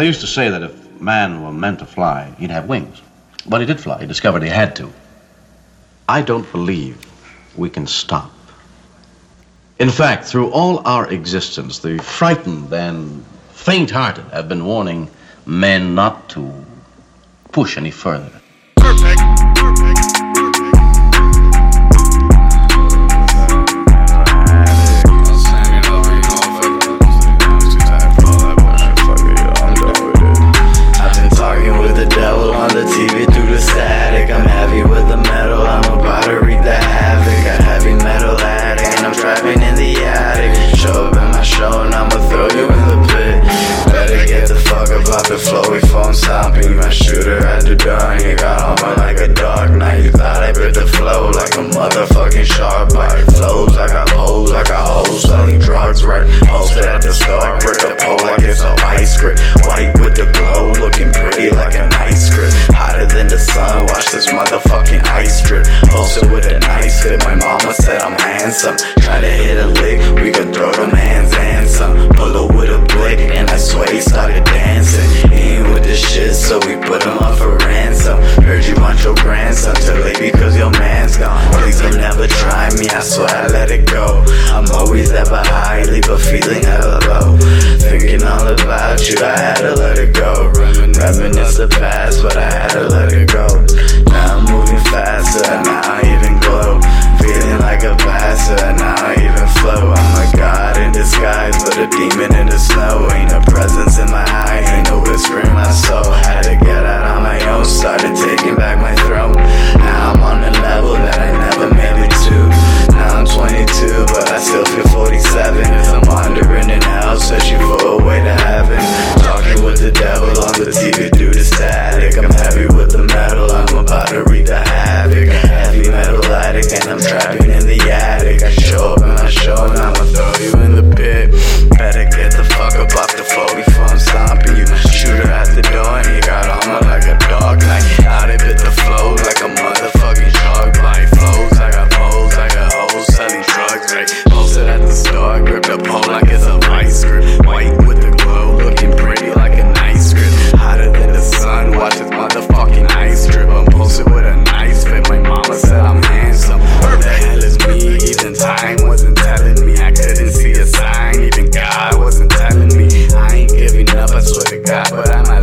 They used to say that if man were meant to fly, he'd have wings. But he did fly. He discovered he had to. I don't believe we can stop. In fact, through all our existence, the frightened and faint hearted have been warning men not to push any further. Perfect. Drip. With a nice fit, my mama said I'm handsome. Try to hit a lick, we could throw them hands and some. Pull up with a blick, and I swear he started dancing. He ain't with the shit, so we put him up for ransom. Heard you want your grandson to late because your man's gone. Please don't never try me, I swear I let it go. I'm always ever high, leave a feeling hella low. Thinking all about you, I had to let it go. Reminisce the past, but I had to. up, I swear to God, but I'm not.